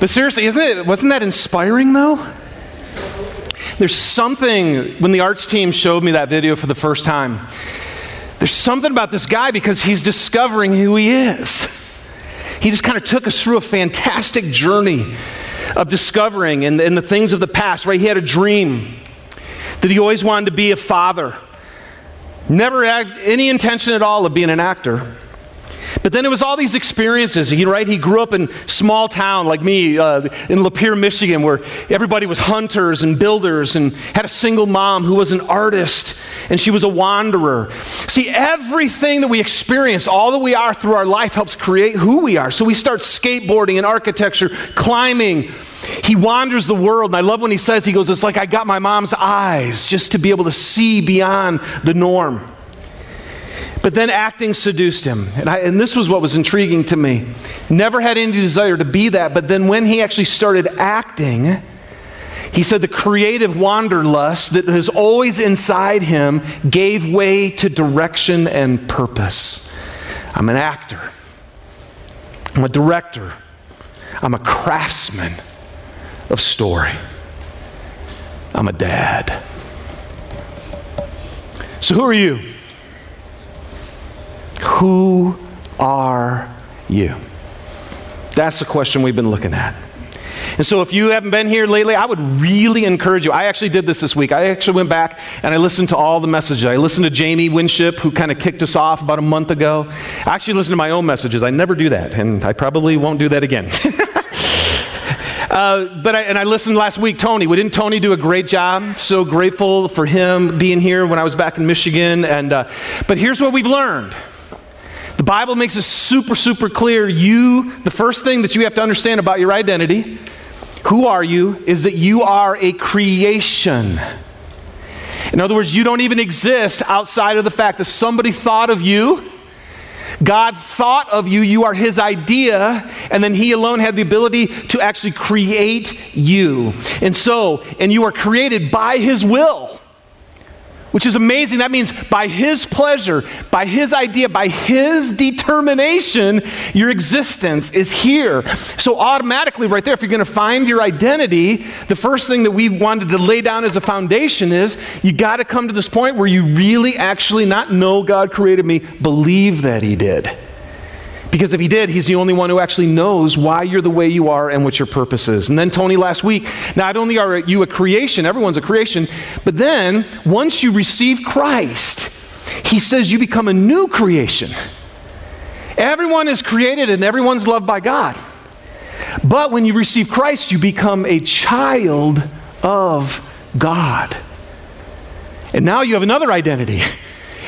But seriously, isn't it, wasn't that inspiring though? There's something, when the arts team showed me that video for the first time, there's something about this guy because he's discovering who he is. He just kind of took us through a fantastic journey of discovering and, and the things of the past, right? He had a dream that he always wanted to be a father. Never had any intention at all of being an actor. But then it was all these experiences. He, right? He grew up in small town like me uh, in Lapeer, Michigan, where everybody was hunters and builders and had a single mom who was an artist and she was a wanderer. See, everything that we experience, all that we are through our life helps create who we are. So we start skateboarding and architecture, climbing. He wanders the world. And I love when he says, he goes, it's like I got my mom's eyes just to be able to see beyond the norm. But then acting seduced him. And, I, and, this was what was intriguing to me. Never had any desire to be that, but then when he actually started acting, he said the creative wanderlust that is always inside him gave way to direction and purpose. I'm an actor, I'm a director, I'm a craftsman of story, I'm a dad. So, who are you? Who are you? That's the question we've been looking at. And so, if you haven't been here lately, I would really encourage you. I actually did this this week. I actually went back and I listened to all the messages. I listened to Jamie Winship, who kind of kicked us off about a month ago. I actually listened to my own messages. I never do that, and I probably won't do that again. Uh, but I, and I listened last week, Tony. We didn't Tony do a great job? So grateful for him being here when I was back in Michigan. And uh, but here's what we've learned. The Bible makes it super, super clear. You, the first thing that you have to understand about your identity, who are you, is that you are a creation. In other words, you don't even exist outside of the fact that somebody thought of you. God thought of you, you are His idea, and then He alone had the ability to actually create you. And so, and you are created by His will which is amazing. That means by His pleasure, by His idea, by His determination, your existence is here. So, automatically, right there, if you're going to find your identity, the first thing that we wanted to lay down as a foundation is you got to come to this point where you really actually not know God created me, believe that He did. Because if he did, he's the only one who actually knows why you're the way you are and what your purpose is. And then, Tony, last week, not only are you a creation, everyone's a creation, but then once you receive Christ, he says you become a new creation. Everyone is created and everyone's loved by God. But when you receive Christ, you become a child of God. And now you have another identity.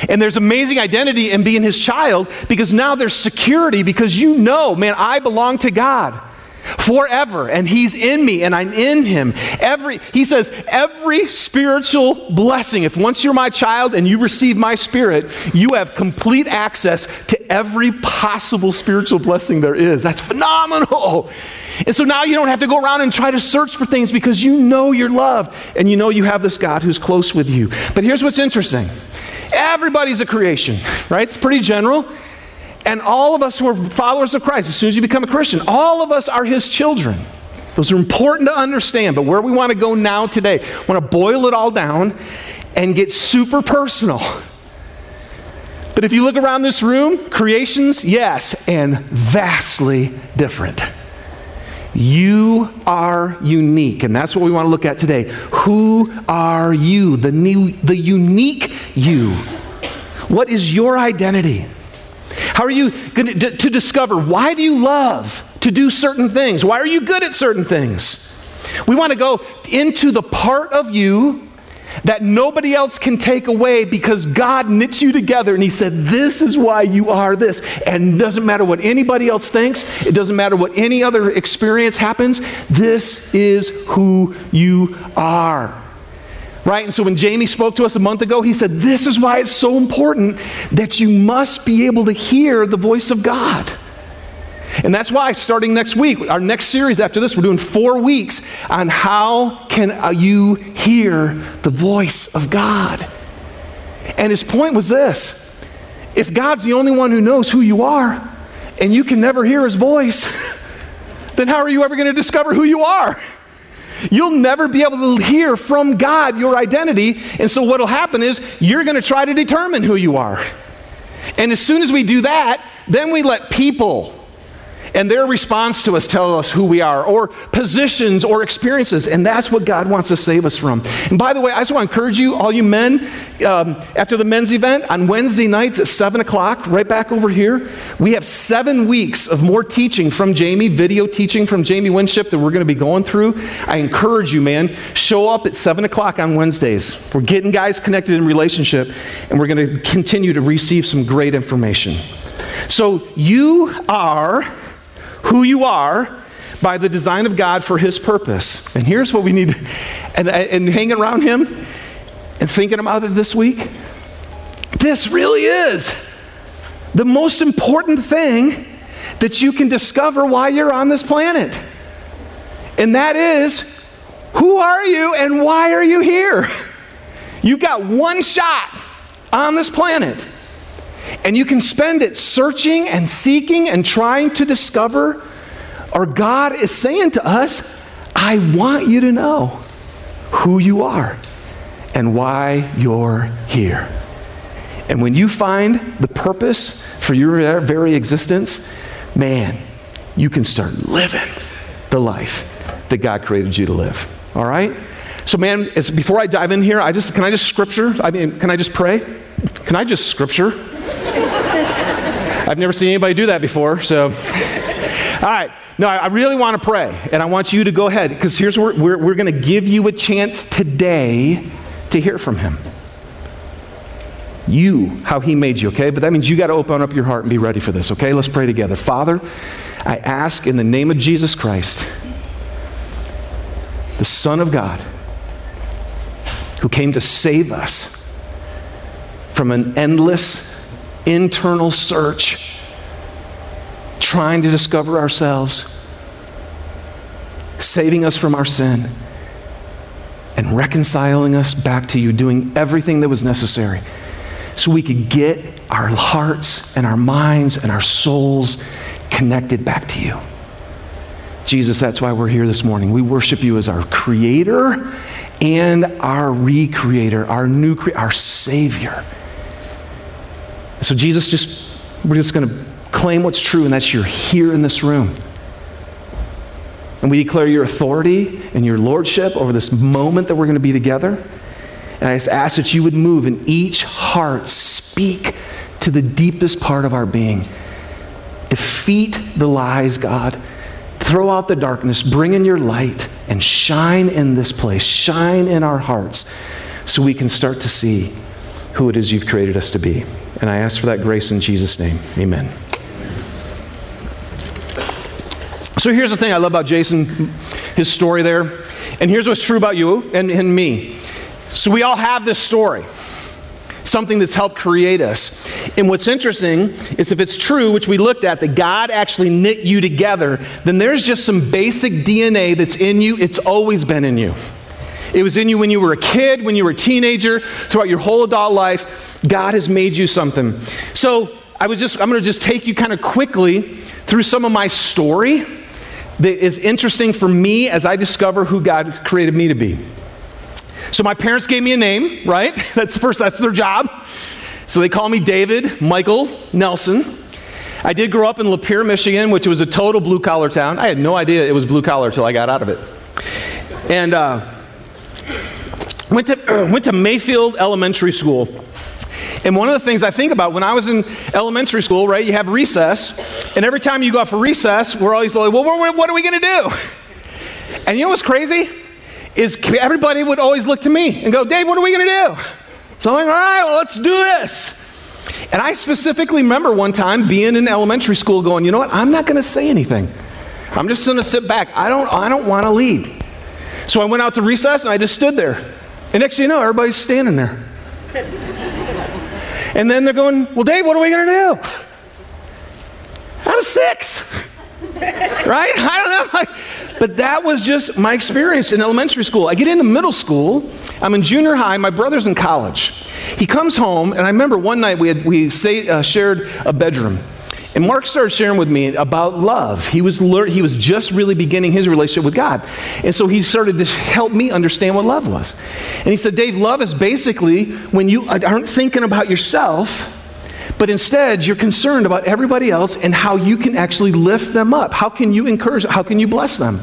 And there's amazing identity in being his child because now there's security because you know, man, I belong to God forever and he's in me and I'm in him. Every he says every spiritual blessing if once you're my child and you receive my spirit, you have complete access to every possible spiritual blessing there is. That's phenomenal. And so now you don't have to go around and try to search for things because you know you're loved and you know you have this God who's close with you. But here's what's interesting. Everybody's a creation, right? It's pretty general. And all of us who are followers of Christ, as soon as you become a Christian, all of us are his children. Those are important to understand. But where we want to go now today, I want to boil it all down and get super personal. But if you look around this room, creations, yes, and vastly different. You are unique, and that's what we want to look at today. Who are you? The new, the unique you. What is your identity? How are you going to, to discover why do you love to do certain things? Why are you good at certain things? We want to go into the part of you that nobody else can take away because God knits you together and He said, This is why you are this. And it doesn't matter what anybody else thinks, it doesn't matter what any other experience happens, this is who you are. Right? And so when Jamie spoke to us a month ago, he said, This is why it's so important that you must be able to hear the voice of God. And that's why, starting next week, our next series after this, we're doing four weeks on how can uh, you hear the voice of God. And his point was this if God's the only one who knows who you are, and you can never hear his voice, then how are you ever going to discover who you are? You'll never be able to hear from God your identity. And so, what will happen is you're going to try to determine who you are. And as soon as we do that, then we let people and their response to us tell us who we are, or positions or experiences, and that's what God wants to save us from. And by the way, I just want to encourage you, all you men, um, after the men's event on Wednesday nights at 7 o'clock, right back over here, we have seven weeks of more teaching from Jamie, video teaching from Jamie Winship that we're going to be going through. I encourage you, man, show up at 7 o'clock on Wednesdays. We're getting guys connected in relationship, and we're going to continue to receive some great information. So, you are who you are by the design of God for His purpose. And here's what we need, and, and hanging around Him and thinking about it this week. This really is the most important thing that you can discover while you're on this planet. And that is who are you and why are you here? You've got one shot on this planet. And you can spend it searching and seeking and trying to discover, or God is saying to us, I want you to know who you are and why you're here. And when you find the purpose for your very existence, man, you can start living the life that God created you to live. All right? So, man, before I dive in here, I just can I just scripture? I mean, can I just pray? Can I just scripture? I've never seen anybody do that before, so. All right. No, I really want to pray, and I want you to go ahead, because here's where we're, we're going to give you a chance today to hear from Him. You, how He made you, okay? But that means you got to open up your heart and be ready for this, okay? Let's pray together. Father, I ask in the name of Jesus Christ, the Son of God, who came to save us from an endless internal search, trying to discover ourselves, saving us from our sin, and reconciling us back to you, doing everything that was necessary so we could get our hearts and our minds and our souls connected back to you. Jesus, that's why we're here this morning. We worship you as our creator and our recreator, our new cre- our savior. So, Jesus, just, we're just going to claim what's true, and that's you're here in this room. And we declare your authority and your lordship over this moment that we're going to be together. And I just ask that you would move in each heart, speak to the deepest part of our being. Defeat the lies, God. Throw out the darkness, bring in your light, and shine in this place, shine in our hearts, so we can start to see who it is you've created us to be. And I ask for that grace in Jesus' name. Amen. So here's the thing I love about Jason, his story there. And here's what's true about you and, and me. So we all have this story, something that's helped create us. And what's interesting is if it's true, which we looked at, that God actually knit you together, then there's just some basic DNA that's in you. It's always been in you. It was in you when you were a kid, when you were a teenager, throughout your whole adult life. God has made you something. So I was just, I'm going to just take you kind of quickly through some of my story that is interesting for me as I discover who God created me to be. So my parents gave me a name, right? That's first, that's their job. So they call me David Michael Nelson. I did grow up in Lapeer, Michigan, which was a total blue collar town. I had no idea it was blue collar until I got out of it. And uh, Went to, went to Mayfield Elementary School. And one of the things I think about when I was in elementary school, right, you have recess, and every time you go out for recess, we're always like, well, what are we going to do? And you know what's crazy? Is everybody would always look to me and go, Dave, what are we going to do? So I'm like, all right, well, let's do this. And I specifically remember one time being in elementary school going, you know what, I'm not going to say anything. I'm just going to sit back. I don't, I don't want to lead. So I went out to recess and I just stood there. And next thing you know, everybody's standing there. And then they're going, Well, Dave, what are we going to do? I'm six. right? I don't know. But that was just my experience in elementary school. I get into middle school. I'm in junior high. My brother's in college. He comes home, and I remember one night we, had, we say, uh, shared a bedroom. And Mark started sharing with me about love. He was, lear- he was just really beginning his relationship with God. And so he started to help me understand what love was. And he said, Dave, love is basically when you aren't thinking about yourself, but instead you're concerned about everybody else and how you can actually lift them up. How can you encourage, how can you bless them?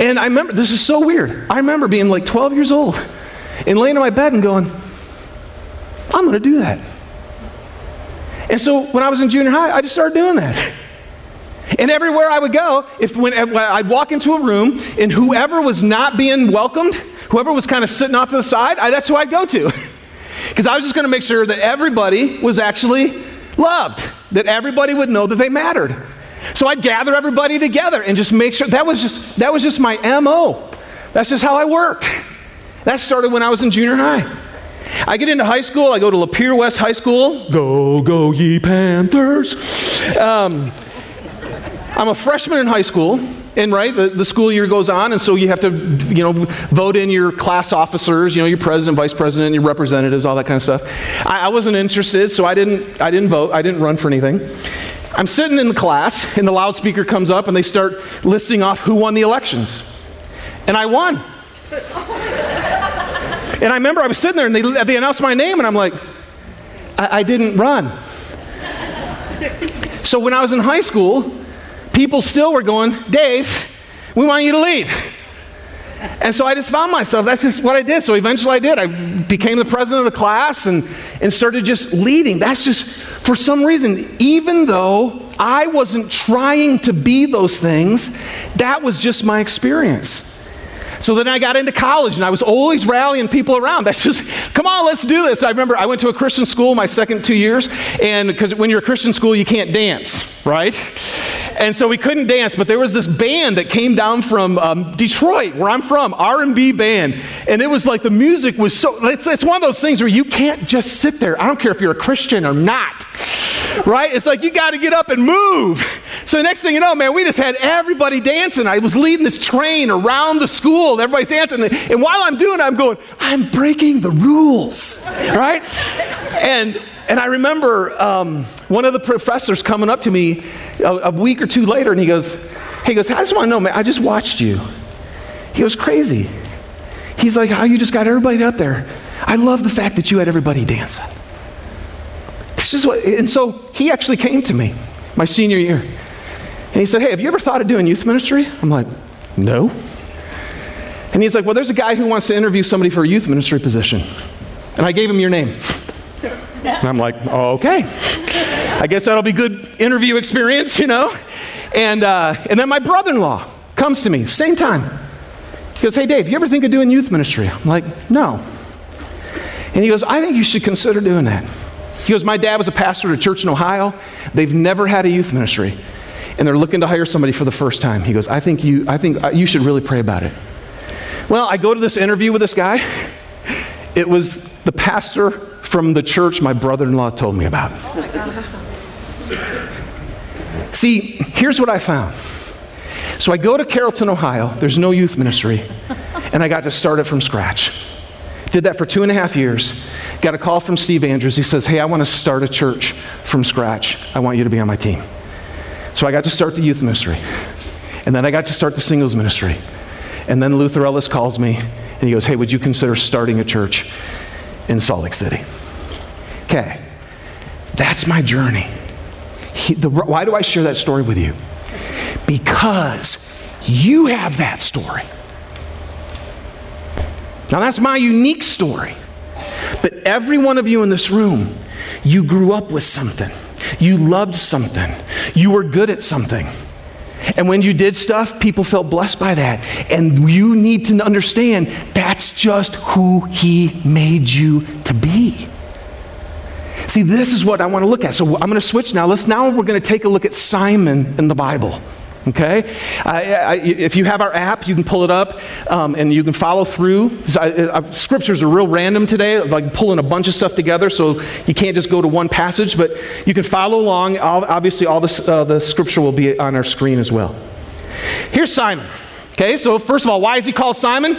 And I remember, this is so weird. I remember being like 12 years old and laying in my bed and going, I'm going to do that. And so when I was in junior high, I just started doing that. And everywhere I would go, if when, I'd walk into a room and whoever was not being welcomed, whoever was kind of sitting off to the side, I, that's who I'd go to. Because I was just going to make sure that everybody was actually loved, that everybody would know that they mattered. So I'd gather everybody together and just make sure that was just that was just my MO. That's just how I worked. That started when I was in junior high. I get into high school, I go to Lapeer West High School. Go, go, ye Panthers. Um, I'm a freshman in high school, and right, the, the school year goes on, and so you have to, you know, vote in your class officers, you know, your president, vice president, your representatives, all that kind of stuff. I, I wasn't interested, so I didn't, I didn't vote, I didn't run for anything. I'm sitting in the class, and the loudspeaker comes up, and they start listing off who won the elections. And I won. And I remember I was sitting there, and they, they announced my name, and I'm like, I, I didn't run. so when I was in high school, people still were going, Dave, we want you to leave. And so I just found myself, that's just what I did. So eventually I did. I became the president of the class and, and started just leading. That's just, for some reason, even though I wasn't trying to be those things, that was just my experience. So then I got into college and I was always rallying people around. That's just, come on, let's do this. I remember I went to a Christian school my second two years, and because when you're a Christian school, you can't dance, right? and so we couldn't dance but there was this band that came down from um, detroit where i'm from r&b band and it was like the music was so it's, it's one of those things where you can't just sit there i don't care if you're a christian or not right it's like you got to get up and move so the next thing you know man we just had everybody dancing i was leading this train around the school and everybody's dancing and while i'm doing it i'm going i'm breaking the rules right and and I remember um, one of the professors coming up to me a, a, week or two later, and he goes, "He goes, I just want to know, man. I just watched you." He goes crazy. He's like, "How you just got everybody up there? I love the fact that you had everybody dancing." This is what, and so he actually came to me my senior year, and he said, "Hey, have you ever thought of doing youth ministry?" I'm like, "No." And he's like, "Well, there's a guy who wants to interview somebody for a youth ministry position," and I gave him your name. And I'm like, oh, okay. I guess that'll be good interview experience, you know? And, uh, and then my brother in law comes to me, same time. He goes, Hey, Dave, you ever think of doing youth ministry? I'm like, No. And he goes, I think you should consider doing that. He goes, My dad was a pastor at a church in Ohio. They've never had a youth ministry. And they're looking to hire somebody for the first time. He goes, I think you, I think uh, you should really pray about it. Well, I go to this interview with this guy. It was the pastor from the church my brother in law told me about. See, here's what I found. So I go to Carrollton, Ohio. There's no youth ministry. And I got to start it from scratch. Did that for two and a half years. Got a call from Steve Andrews. He says, Hey, I want to start a church from scratch. I want you to be on my team. So I got to start the youth ministry. And then I got to start the singles ministry. And then Luther Elliss calls me and he goes, Hey, would you consider starting a church in Salt Lake City? Okay, that's my journey. He, the, why do I share that story with you? Because you have that story. Now, that's my unique story. But every one of you in this room, you grew up with something. You loved something. You were good at something. And when you did stuff, people felt blessed by that. And you need to understand that's just who He made you to be. See, this is what I want to look at. So I'm going to switch now. Let's now we're going to take a look at Simon in the Bible. Okay? I, I, if you have our app, you can pull it up um, and you can follow through. I, scriptures are real random today, like pulling a bunch of stuff together, so you can't just go to one passage, but you can follow along. Obviously, all this, uh, the scripture will be on our screen as well. Here's Simon. Okay, so first of all, why is he called Simon?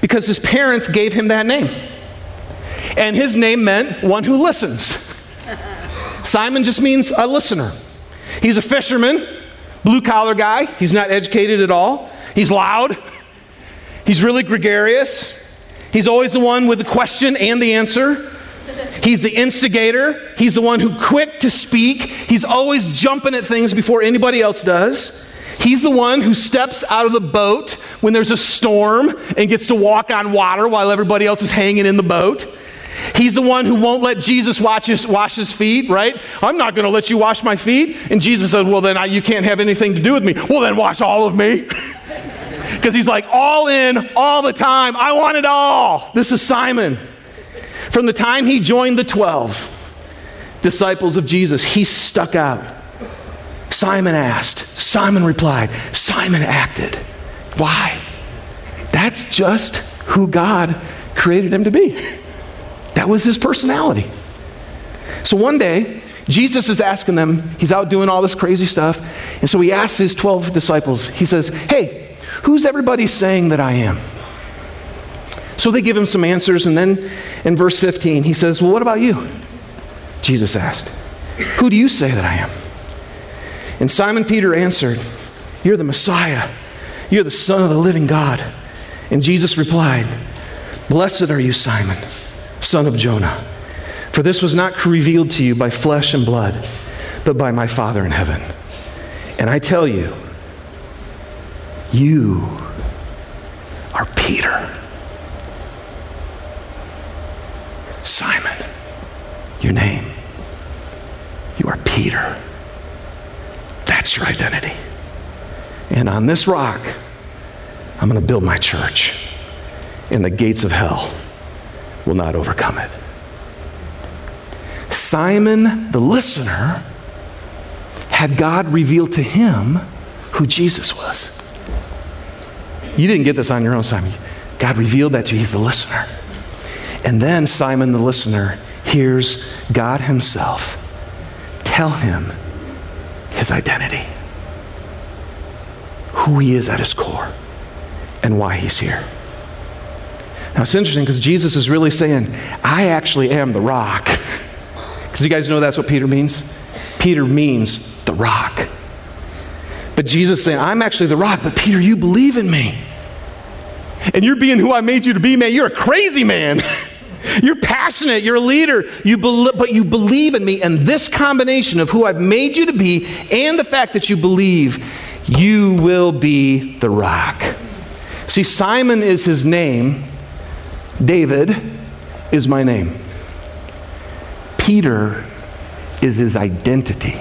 Because his parents gave him that name. And his name meant one who listens. Simon just means a listener. He's a fisherman, blue collar guy. He's not educated at all. He's loud. He's really gregarious. He's always the one with the question and the answer. He's the instigator. He's the one who quick to speak. He's always jumping at things before anybody else does. He's the one who steps out of the boat when there's a storm and gets to walk on water while everybody else is hanging in the boat. He's the one who won't let Jesus wash his, wash his feet, right? I'm not going to let you wash my feet. And Jesus said, Well, then I, you can't have anything to do with me. Well, then wash all of me. Because he's like all in all the time. I want it all. This is Simon. From the time he joined the 12 disciples of Jesus, he stuck out. Simon asked, Simon replied, Simon acted. Why? That's just who God created him to be. That was his personality. So one day, Jesus is asking them, he's out doing all this crazy stuff. And so he asks his 12 disciples, he says, Hey, who's everybody saying that I am? So they give him some answers. And then in verse 15, he says, Well, what about you? Jesus asked, Who do you say that I am? And Simon Peter answered, You're the Messiah. You're the Son of the living God. And Jesus replied, Blessed are you, Simon, son of Jonah. For this was not revealed to you by flesh and blood, but by my Father in heaven. And I tell you, you are Peter. Simon, your name. You are Peter. That's your identity. And on this rock, I'm going to build my church, and the gates of hell will not overcome it. Simon, the listener, had God revealed to him who Jesus was. You didn't get this on your own, Simon. God revealed that to you. He's the listener. And then Simon, the listener, hears God Himself tell him his identity, who he is at his core, and why he's here. Now it's interesting because Jesus is really saying, I actually am the rock. Because you guys know that's what Peter means? Peter means the rock. But Jesus is saying, I'm actually the rock, but Peter, you believe in me. And you're being who I made you to be, man. You're a crazy man. You're passionate, you're a leader, you be- but you believe in me. And this combination of who I've made you to be and the fact that you believe, you will be the rock. See, Simon is his name, David is my name. Peter is his identity.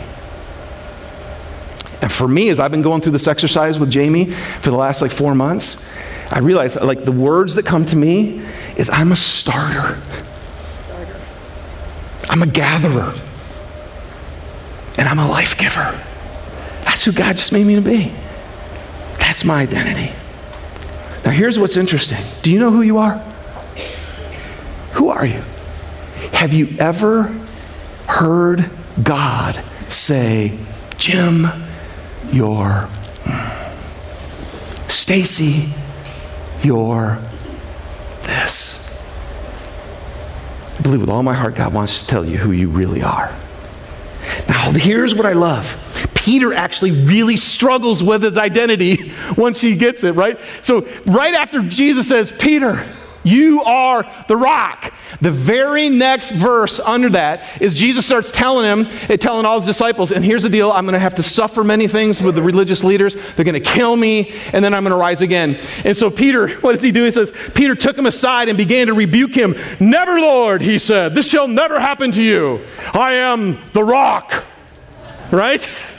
And for me, as I've been going through this exercise with Jamie for the last like four months, I realize like the words that come to me is I'm a starter. I'm a gatherer. And I'm a life giver. That's who God just made me to be. That's my identity. Now, here's what's interesting. Do you know who you are? Who are you? Have you ever heard God say, Jim, you're Stacy, you're this. I believe with all my heart God wants to tell you who you really are. Now, here's what I love. Peter actually really struggles with his identity once he gets it, right? So, right after Jesus says, Peter, you are the rock. The very next verse under that is Jesus starts telling him, eh, telling all his disciples, and here's the deal I'm going to have to suffer many things with the religious leaders. They're going to kill me, and then I'm going to rise again. And so Peter, what does he do? He says, Peter took him aside and began to rebuke him. Never, Lord, he said, this shall never happen to you. I am the rock, right?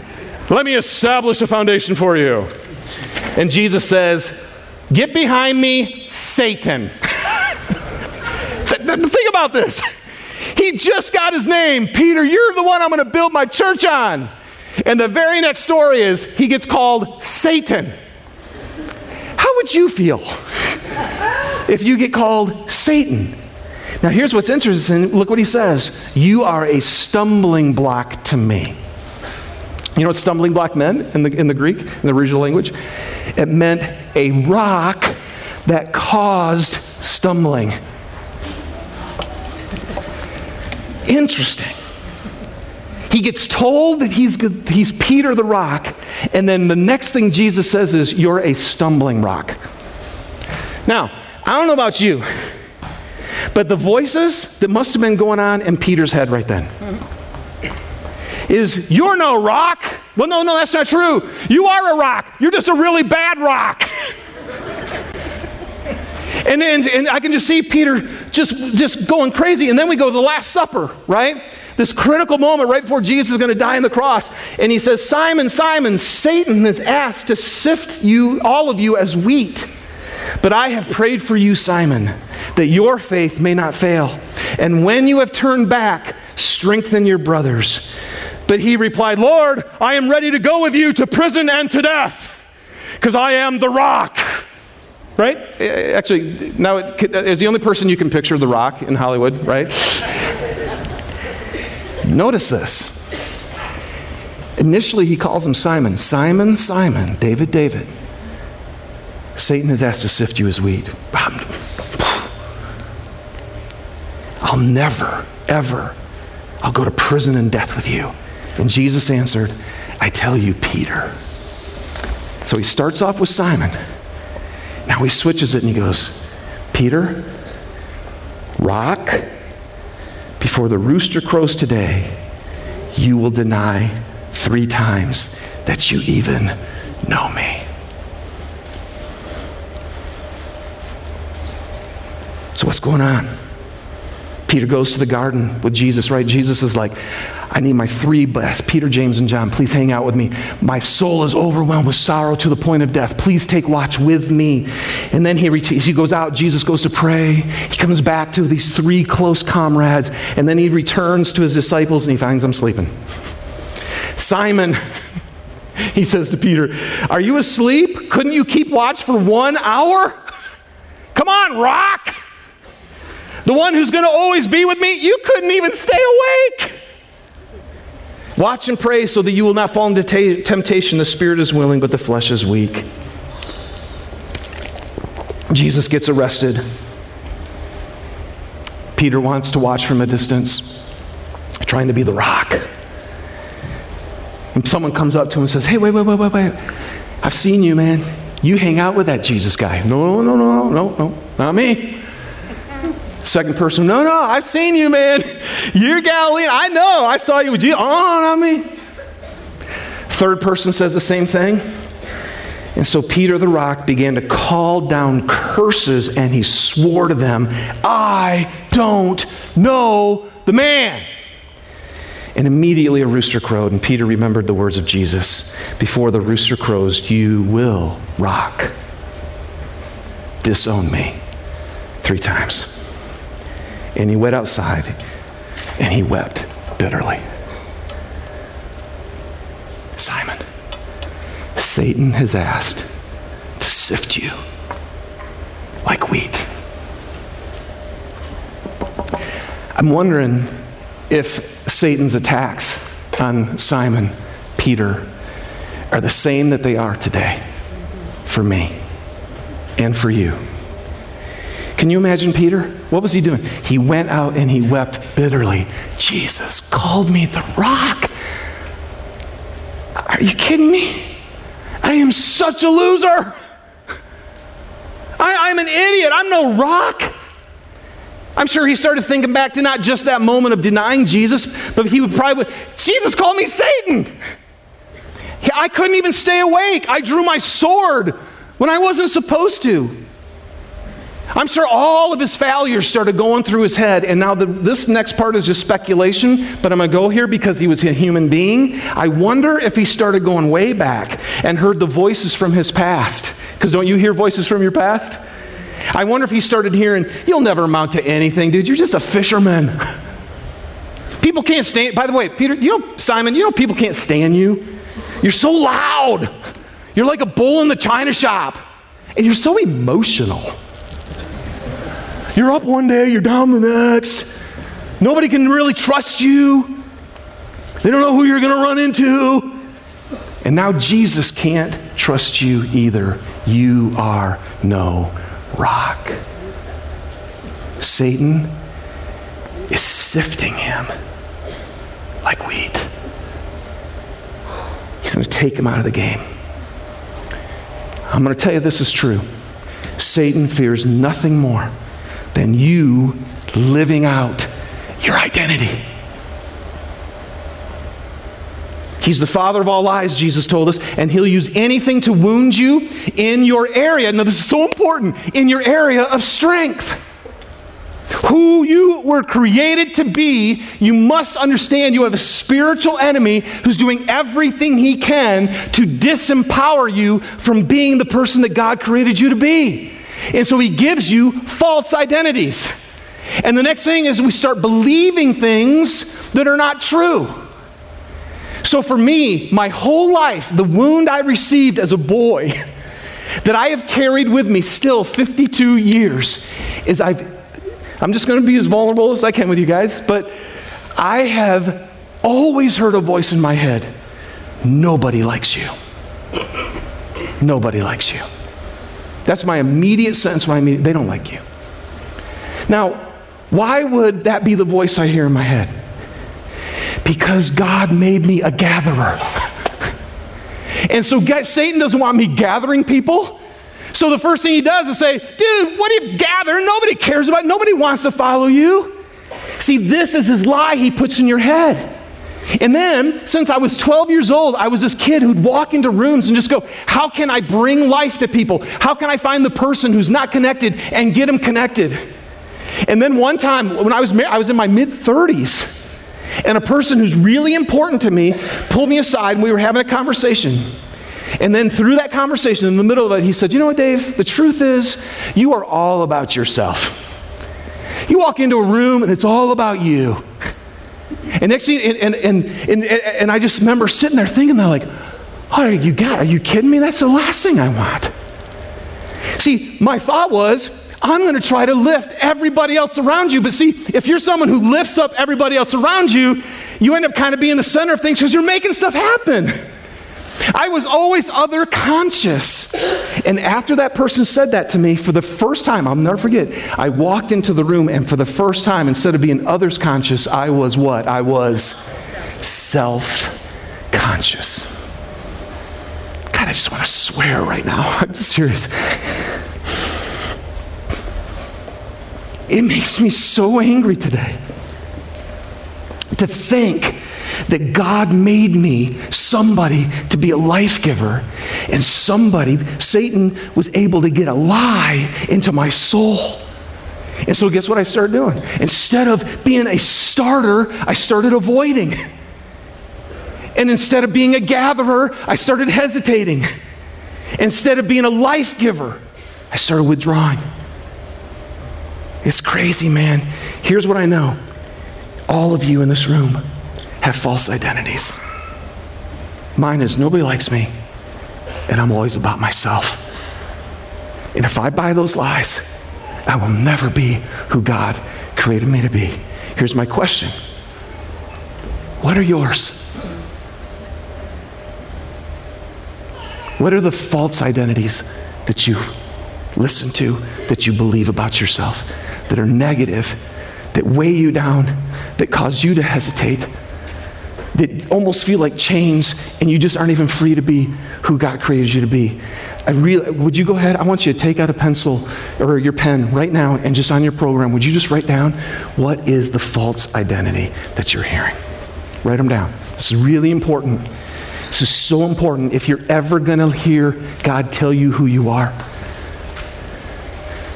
Let me establish a foundation for you. And Jesus says, Get behind me, Satan. Think about this. He just got his name. Peter, you're the one I'm going to build my church on. And the very next story is he gets called Satan. How would you feel if you get called Satan? Now, here's what's interesting. Look what he says You are a stumbling block to me. You know what stumbling block meant in the, in the Greek, in the original language? It meant a rock that caused stumbling. Interesting. He gets told that he's, he's Peter the rock, and then the next thing Jesus says is, You're a stumbling rock. Now, I don't know about you, but the voices that must have been going on in Peter's head right then is, You're no rock. Well, no, no, that's not true. You are a rock. You're just a really bad rock. and then and I can just see Peter just, just going crazy. And then we go to the Last Supper, right? This critical moment right before Jesus is going to die on the cross. And he says, Simon, Simon, Satan has asked to sift you, all of you, as wheat. But I have prayed for you, Simon, that your faith may not fail. And when you have turned back, strengthen your brothers. But he replied, Lord, I am ready to go with you to prison and to death, because I am the rock. Right? Eh, eh, actually, now uh, is the only person you can picture the rock in Hollywood, right? Notice this. Initially, he calls him Simon. Simon, Simon, David, David. Satan has asked to sift you as wheat. I'll never, ever, I'll go to prison and death with you. And Jesus answered, I tell you, Peter. So he starts off with Simon. Now he switches it and he goes, Peter, rock, before the rooster crows today, you will deny three times that you even know me. So, what's going on? Peter goes to the garden with Jesus, right? Jesus is like, I need my three best, Peter, James, and John. Please hang out with me. My soul is overwhelmed with sorrow to the point of death. Please take watch with me. And then he, he goes out. Jesus goes to pray. He comes back to these three close comrades. And then he returns to his disciples and he finds them sleeping. Simon, he says to Peter, Are you asleep? Couldn't you keep watch for one hour? Come on, rock. The one who's going to always be with me, you couldn't even stay awake. Watch and pray so that you will not fall into t- temptation. The spirit is willing, but the flesh is weak. Jesus gets arrested. Peter wants to watch from a distance, trying to be the rock. And someone comes up to him and says, Hey, wait, wait, wait, wait, wait. I've seen you, man. You hang out with that Jesus guy. No, no, no, no, no, no, not me. Second person, no, no, I've seen you, man. You're Galilean. I know. I saw you with you. Oh, not me. Third person says the same thing. And so Peter the rock began to call down curses and he swore to them, I don't know the man. And immediately a rooster crowed, and Peter remembered the words of Jesus Before the rooster crows, you will rock, disown me three times. And he went outside and he wept bitterly. Simon, Satan has asked to sift you like wheat. I'm wondering if Satan's attacks on Simon, Peter, are the same that they are today for me and for you. Can you imagine Peter? What was he doing? He went out and he wept bitterly. Jesus called me the rock. Are you kidding me? I am such a loser. I, am an idiot. I'm no rock. I'm sure he started thinking back to not just that moment of denying Jesus, but he would probably, Jesus called me Satan. I couldn't even stay awake. I drew my sword when I wasn't supposed to. I'm sure all of his failures started going through his head. And now the, this next part is just speculation, but I'm going to go here because he was a human being. I wonder if he started going way back and heard the voices from his past. Because don't you hear voices from your past? I wonder if he started hearing, You'll never amount to anything, dude. You're just a fisherman. People can't stand, by the way, Peter, you know, Simon, you know, people can't stand you. You're so loud. You're like a bull in the china shop. And you're so emotional. You're up one day, you're down the next. Nobody can really trust you. They don't know who you're going to run into. And now Jesus can't trust you either. You are no rock. Satan is sifting him like wheat. He's going to take him out of the game. I'm going to tell you this is true. Satan fears nothing more than you living out your identity. He's the father of all lies, Jesus told us, and he'll use anything to wound you in your area. Now, this is so important in your area of strength. Who you were created to be, you must understand you have a spiritual enemy who's doing everything he can to disempower you from being the person that God created you to be. And so he gives you false identities. And the next thing is we start believing things that are not true. So for me, my whole life, the wound I received as a boy that I have carried with me still 52 years is I've, I'm just going to be as vulnerable as I can with you guys, but I have always heard a voice in my head nobody likes you. Nobody likes you. That's my immediate sense when I mean they don't like you. Now, why would that be the voice I hear in my head? Because God made me a gatherer. and so Satan doesn't want me gathering people. So the first thing he does is say, dude, what do you gather? Nobody cares about. Nobody wants to follow you. See, this is his lie he puts in your head. And then, since I was 12 years old, I was this kid who'd walk into rooms and just go, How can I bring life to people? How can I find the person who's not connected and get them connected? And then one time, when I was, I was in my mid 30s, and a person who's really important to me pulled me aside and we were having a conversation. And then through that conversation, in the middle of it, he said, You know what, Dave? The truth is, you are all about yourself. You walk into a room and it's all about you. And next thing, and, and, and, and, I just remember sitting there thinking, they're like, oh, you got, are you kidding me? That's the last thing I want. See, my thought was, I'm going to try to lift everybody else around you. But see, if you're someone who lifts up everybody else around you, you end up kind of being the center of things because you're making stuff happen. I was always other conscious. And after that person said that to me for the first time, I'll never forget, I walked into the room and for the first time, instead of being others conscious, I was what? I was self conscious. God, I just want to swear right now. I'm serious. It makes me so angry today to think that God made me somebody to be a life giver, and somebody, Satan, was able to get a lie into my soul. And so, guess what I started doing? Instead of being a starter, I started avoiding. And instead of being a gatherer, I started hesitating. Instead of being a life giver, I started withdrawing. It's crazy, man. Here's what I know all of you in this room have false identities. Mine is nobody likes me, and I'm always about myself. And if I buy those lies, I will never be who God created me to be. Here's my question What are yours? What are the false identities that you listen to, that you believe about yourself? that are negative, that weigh you down, that cause you to hesitate, that almost feel like chains, and you just aren't even free to be who God created you to be. I really, would you go ahead? I want you to take out a pencil or your pen right now and just on your program, would you just write down what is the false identity that you're hearing? Write them down. This is really important. This is so important if you're ever going to hear God tell you who you are.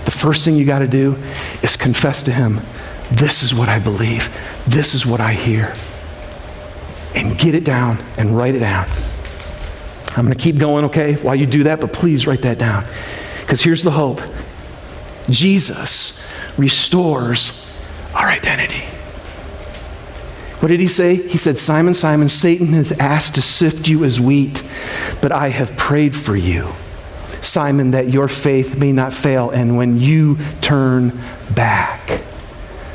The first thing you got to do is confess to Him this is what I believe, this is what I hear. And get it down and write it down. I'm going to keep going, okay, while you do that, but please write that down. Because here's the hope Jesus restores our identity. What did he say? He said, Simon, Simon, Satan has asked to sift you as wheat, but I have prayed for you Simon, that your faith may not fail. And when you turn back,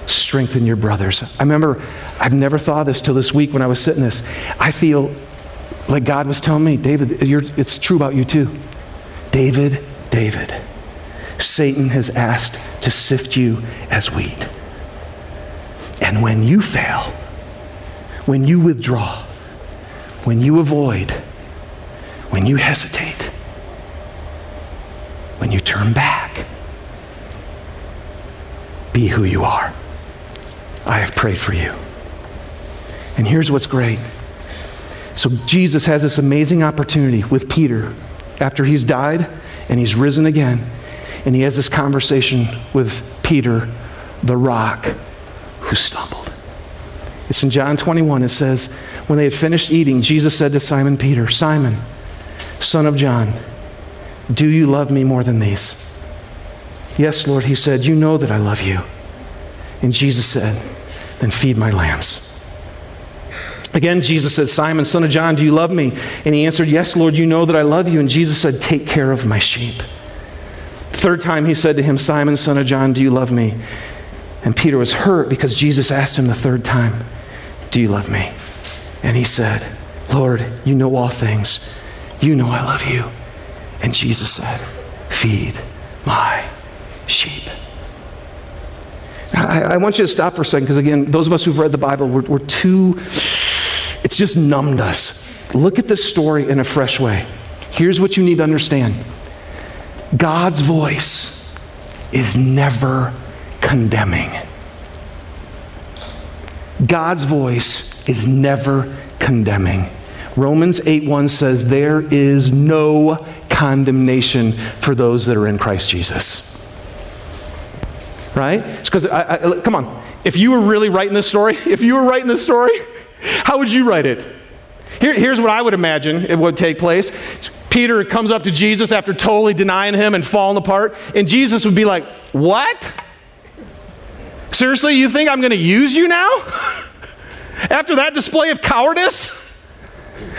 strengthen your brothers. I remember, I've never thought of this till this week when I was sitting this. I feel like God was telling me, David, it's true about you too. David, David, Satan has asked to sift you as wheat. And when you fail, when you withdraw, when you avoid, when you hesitate, when you turn back, be who you are. I have prayed for you. And here's what's great. So Jesus has this amazing opportunity with Peter after he's died and he's risen again. And he has this conversation with Peter, the rock, who stumbled. It's in John 21. It says, When they had finished eating, Jesus said to Simon Peter, Simon, son of John, do you love me more than these? Yes, Lord, he said, You know that I love you. And Jesus said, Then feed my lambs. Again, Jesus said, Simon, son of John, do you love me? And he answered, Yes, Lord, you know that I love you. And Jesus said, Take care of my sheep. Third time he said to him, Simon, son of John, do you love me? And Peter was hurt because Jesus asked him the third time, Do you love me? And he said, Lord, you know all things. You know I love you. And Jesus said, Feed my sheep. I, I want you to stop for a second because, again, those of us who've read the Bible, we're, we're too, it's just numbed us. Look at this story in a fresh way. Here's what you need to understand God's voice is never condemning. God's voice is never condemning. Romans 8 1 says, There is no condemnation for those that are in Christ Jesus. Right? It's because, come on, if you were really writing this story, if you were writing this story, how would you write it? Here, here's what I would imagine it would take place. Peter comes up to Jesus after totally denying him and falling apart, and Jesus would be like, What? Seriously, you think I'm going to use you now? After that display of cowardice?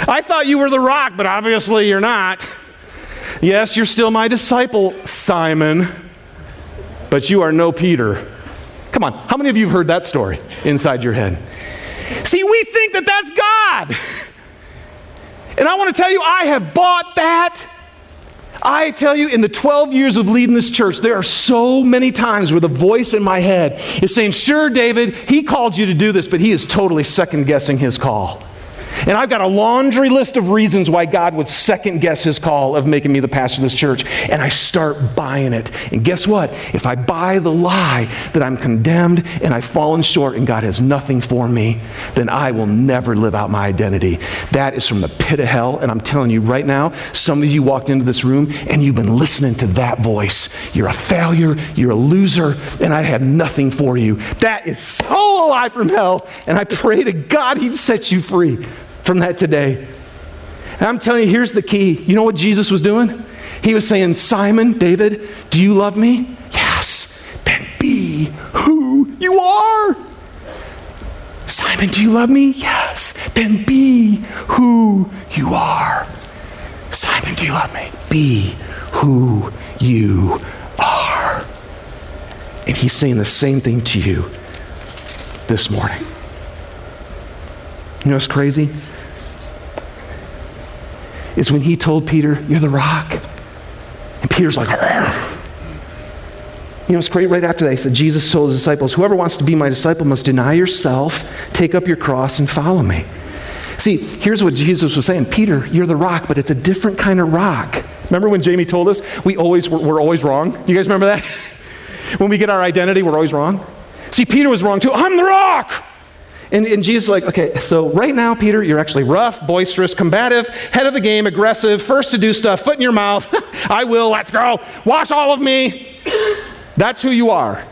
I thought you were the rock, but obviously you're not. Yes, you're still my disciple, Simon, but you are no Peter. Come on, how many of you have heard that story inside your head? See, we think that that's God. And I want to tell you, I have bought that. I tell you, in the 12 years of leading this church, there are so many times where the voice in my head is saying, Sure, David, he called you to do this, but he is totally second guessing his call. And I've got a laundry list of reasons why God would second guess his call of making me the pastor of this church. And I start buying it. And guess what? If I buy the lie that I'm condemned and I've fallen short and God has nothing for me, then I will never live out my identity. That is from the pit of hell. And I'm telling you right now, some of you walked into this room and you've been listening to that voice. You're a failure, you're a loser, and I have nothing for you. That is so alive from hell. And I pray to God he'd set you free from that today. And I'm telling you, here's the key. You know what Jesus was doing? He was saying, Simon, David, do you love me? Yes. Then be who you are. Simon, do you love me? Yes. Then be who you are. Simon, do you love me? Be who you are. And he's saying the same thing to you this morning. You know what's crazy? Is when he told Peter, You're the rock. And Peter's like, Argh. You know, it's great right after that. He said, Jesus told his disciples, Whoever wants to be my disciple must deny yourself, take up your cross, and follow me. See, here's what Jesus was saying Peter, you're the rock, but it's a different kind of rock. Remember when Jamie told us we always, we're, we're always wrong? Do you guys remember that? when we get our identity, we're always wrong. See, Peter was wrong too. I'm the rock. And, and Jesus like, okay, so right now, Peter, you're actually rough, boisterous, combative, head of the game, aggressive, first to do stuff, foot in your mouth. I will, let's go. Wash all of me. That's who you are.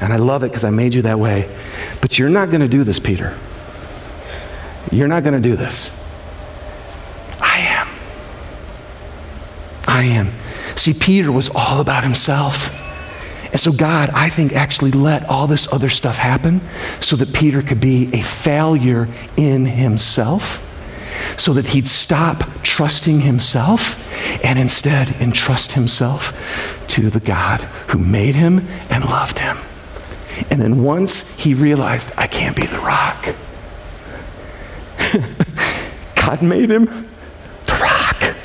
And I love it because I made you that way. But you're not going to do this, Peter. You're not going to do this. I am. I am. See, Peter was all about himself. And so, God, I think, actually let all this other stuff happen so that Peter could be a failure in himself, so that he'd stop trusting himself and instead entrust himself to the God who made him and loved him. And then once he realized, I can't be the rock, God made him the rock.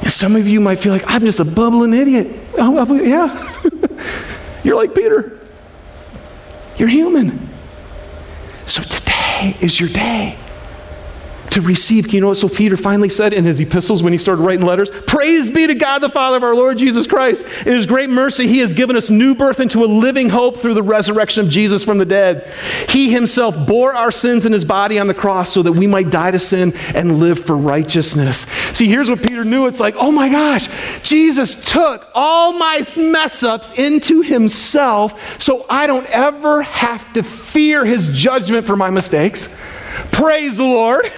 And some of you might feel like, I'm just a bubbling idiot. Yeah. You're like Peter. You're human. So today is your day to receive. You know what so Peter finally said in his epistles when he started writing letters? Praise be to God the Father of our Lord Jesus Christ. In his great mercy, he has given us new birth into a living hope through the resurrection of Jesus from the dead. He himself bore our sins in his body on the cross so that we might die to sin and live for righteousness. See, here's what Peter knew. It's like, oh my gosh, Jesus took all my mess ups into himself so I don't ever have to fear his judgment for my mistakes. Praise the Lord.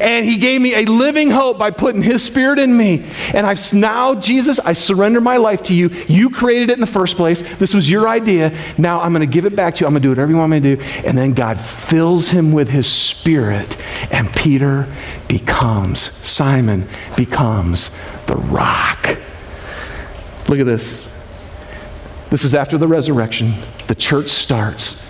And he gave me a living hope by putting his spirit in me. And I've now, Jesus, I surrender my life to you. You created it in the first place. This was your idea. Now I'm going to give it back to you. I'm going to do whatever you want me to do. And then God fills him with his spirit. And Peter becomes, Simon becomes the rock. Look at this. This is after the resurrection. The church starts.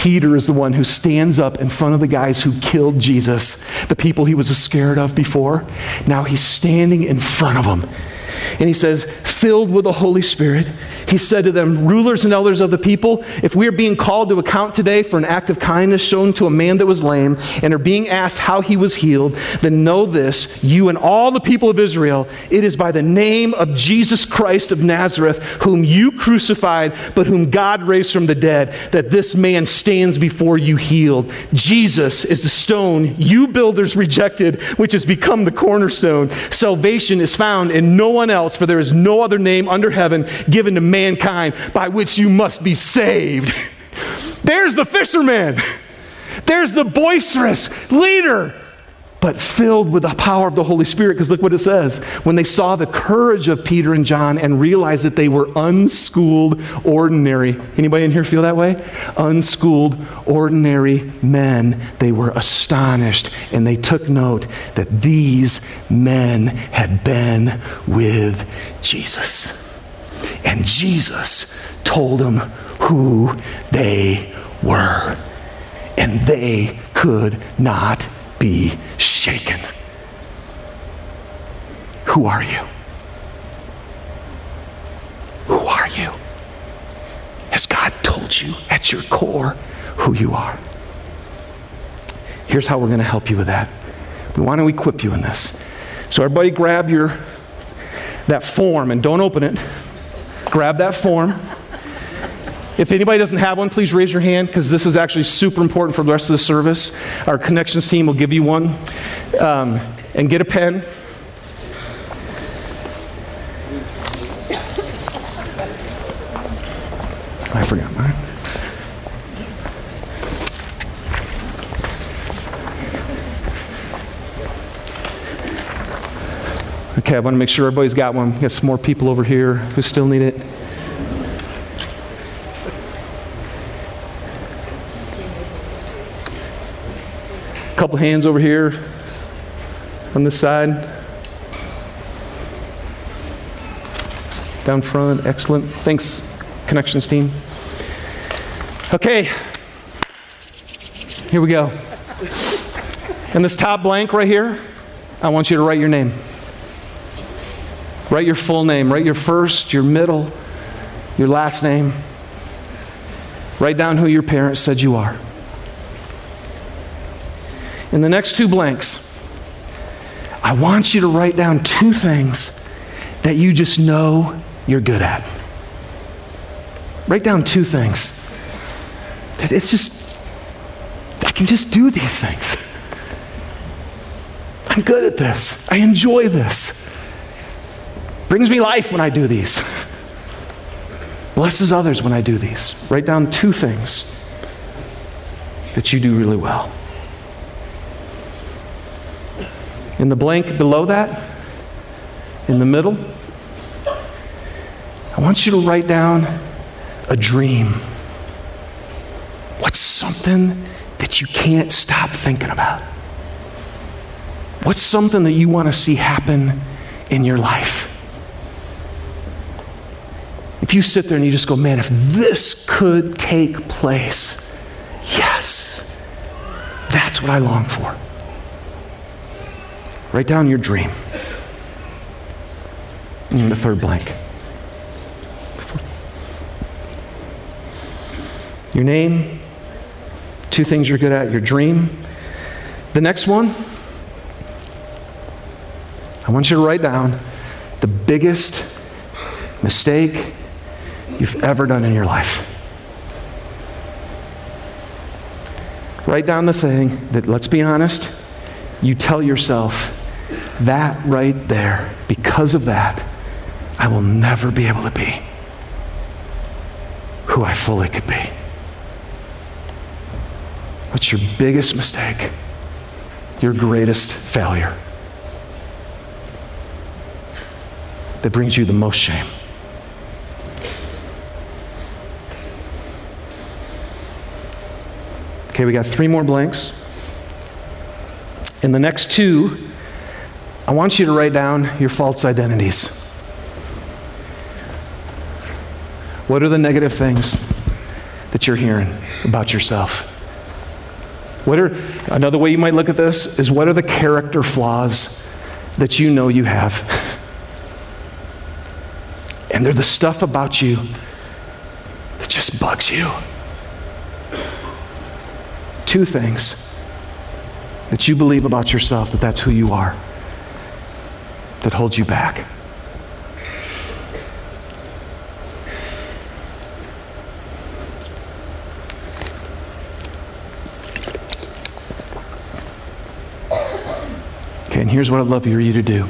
Peter is the one who stands up in front of the guys who killed Jesus, the people he was scared of before. Now he's standing in front of them. And he says, filled with the Holy Spirit, he said to them, Rulers and elders of the people, if we are being called to account today for an act of kindness shown to a man that was lame and are being asked how he was healed, then know this, you and all the people of Israel, it is by the name of Jesus Christ of Nazareth, whom you crucified, but whom God raised from the dead, that this man stands before you healed. Jesus is the stone you builders rejected, which has become the cornerstone. Salvation is found in no one else, for there is no other name under heaven given to mankind by which you must be saved. There's the fisherman. There's the boisterous leader, but filled with the power of the Holy Spirit. Because look what it says. When they saw the courage of Peter and John and realized that they were unschooled, ordinary. Anybody in here feel that way? Unschooled, ordinary men. They were astonished and they took note that these men had been with Jesus. And Jesus told them who they were. And they could not be shaken. Who are you? Who are you? Has God told you at your core who you are? Here's how we're going to help you with that. We want to equip you in this. So everybody grab your that form and don't open it grab that form. If anybody doesn't have one, please raise your hand because this is actually super important for the rest of the service. Our connections team will give you one. Um, and get a pen. I forgot mine. Okay, I want to make sure everybody's got one. Got some more people over here who still need it. Couple hands over here on this side. Down front, excellent. Thanks, connections team. Okay, here we go. In this top blank right here, I want you to write your name. Write your full name. Write your first, your middle, your last name. Write down who your parents said you are. In the next two blanks, I want you to write down two things that you just know you're good at. Write down two things. It's just, I can just do these things. I'm good at this. I enjoy this. Brings me life when I do these. Blesses others when I do these. Write down two things that you do really well. In the blank below that, in the middle, I want you to write down a dream. What's something that you can't stop thinking about? What's something that you want to see happen in your life? If you sit there and you just go, man, if this could take place, yes, that's what I long for. Write down your dream. And the third blank. Your name, two things you're good at, your dream. The next one, I want you to write down the biggest mistake you've ever done in your life. Write down the thing that, let's be honest, you tell yourself, that right there, because of that, I will never be able to be who I fully could be. What's your biggest mistake? Your greatest failure? That brings you the most shame. Okay, we got three more blanks. In the next two, I want you to write down your false identities. What are the negative things that you're hearing about yourself? What are another way you might look at this is what are the character flaws that you know you have? And they're the stuff about you that just bugs you. Two things that you believe about yourself that that's who you are that holds you back. Okay, and here's what I'd love for you to do.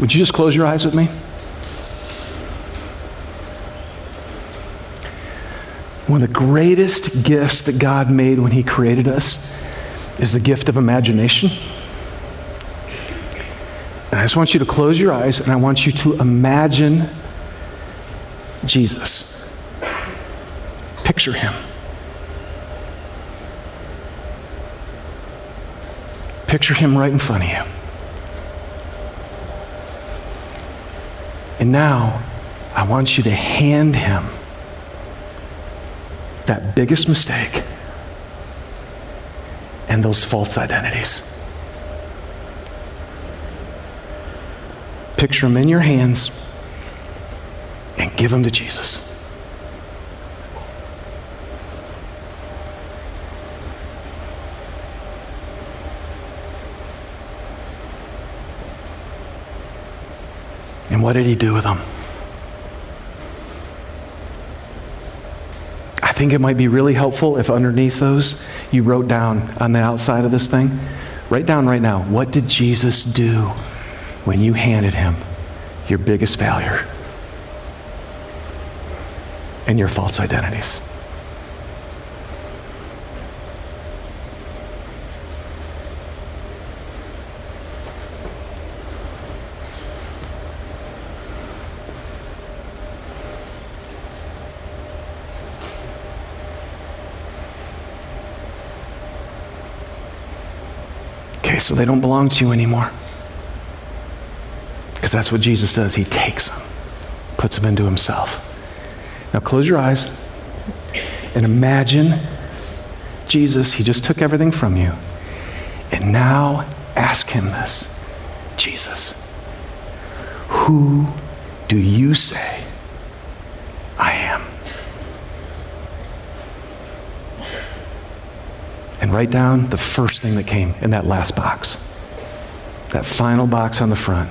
Would you just close your eyes with me? One of the greatest gifts that God made when He created us is the gift of imagination. And I just want you to close your eyes and I want you to imagine Jesus. Picture Him. Picture Him right in front of you. And now, I want you to hand Him that biggest mistake and those false identities. Picture them in your hands and give them to Jesus. And what did he do with them? I think it might be really helpful if underneath those you wrote down on the outside of this thing. Write down right now what did Jesus do when you handed him your biggest failure and your false identities? Okay, so they don't belong to you anymore. Because that's what Jesus does. He takes them, puts them into himself. Now close your eyes and imagine Jesus, he just took everything from you. And now ask him this Jesus, who do you say I am? and write down the first thing that came in that last box, that final box on the front.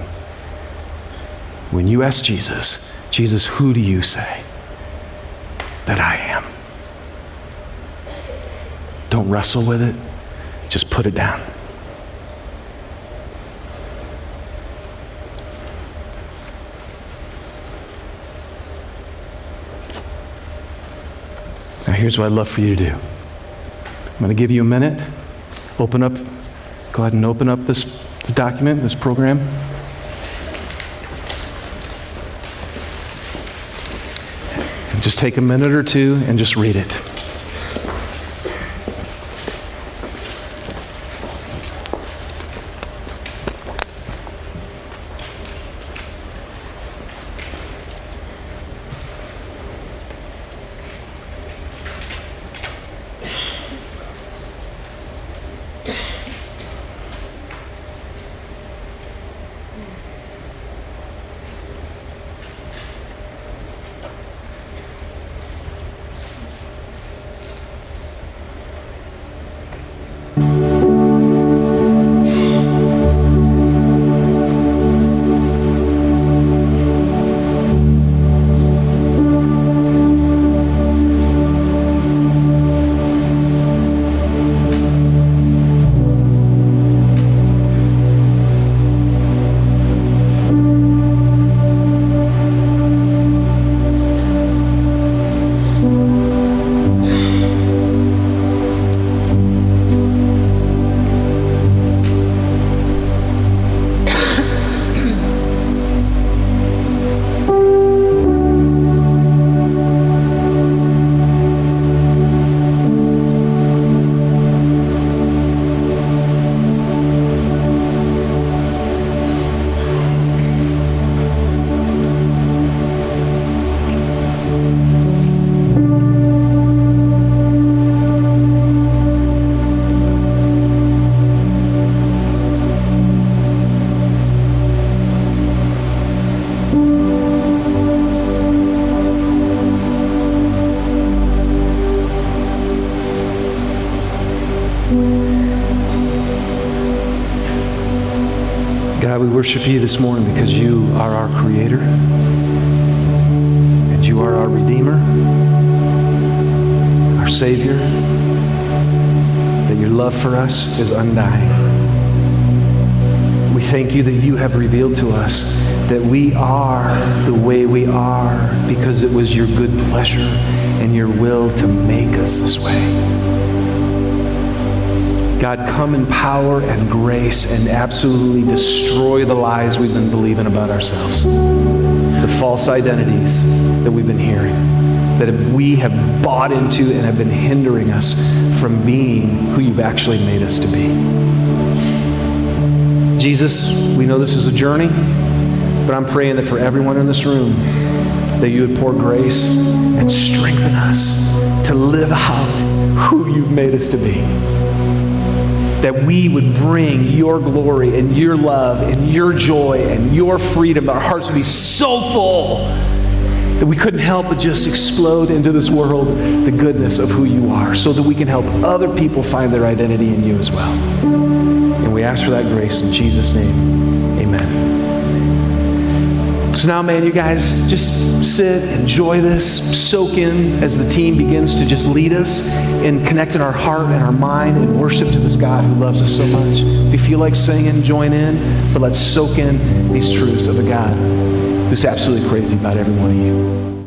When you ask Jesus, Jesus, who do you say that I am? Don't wrestle with it, just put it down. Now, here's what I'd love for you to do. I'm going to give you a minute. Open up, go ahead and open up this, this document, this program. Just take a minute or two and just read it. Worship you this morning because you are our creator and you are our redeemer, our savior, that your love for us is undying. We thank you that you have revealed to us that we are the way we are because it was your good pleasure and your will to make us this way. God, come in power and grace and absolutely destroy the lies we've been believing about ourselves, the false identities that we've been hearing, that we have bought into and have been hindering us from being who you've actually made us to be. Jesus, we know this is a journey, but I'm praying that for everyone in this room, that you would pour grace and strengthen us to live out who you've made us to be that we would bring your glory and your love and your joy and your freedom. Our hearts would be so full that we couldn't help but just explode into this world the goodness of who you are so that we can help other people find their identity in you as well. And we ask for that grace in Jesus' name. So now, man, you guys just sit, enjoy this, soak in as the team begins to just lead us in our heart and our mind and worship to this God who loves us so much. If you feel like singing, join in, but let's soak in these truths of a God who's absolutely crazy about every one of you.